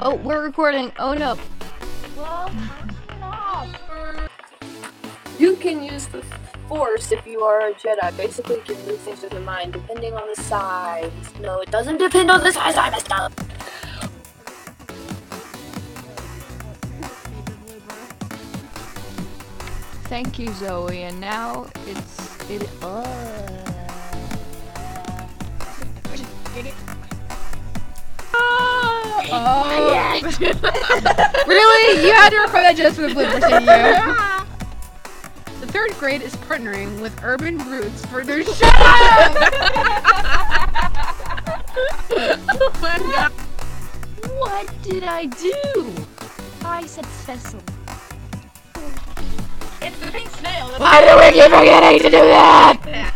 Oh, we're recording. Oh no. Well, turn it off. You can use the Force if you are a Jedi. Basically, you can move things with your mind depending on the size. No, it doesn't depend on the size. I messed up. Thank you, Zoe. And now it's it. Uh... Oh. really? You had to record that just for the bloopers, didn't you? The third grade is partnering with Urban Roots for their show. oh my god. What did I do? I said Cecil. It's the pink snail. Why do we keep forgetting to do that?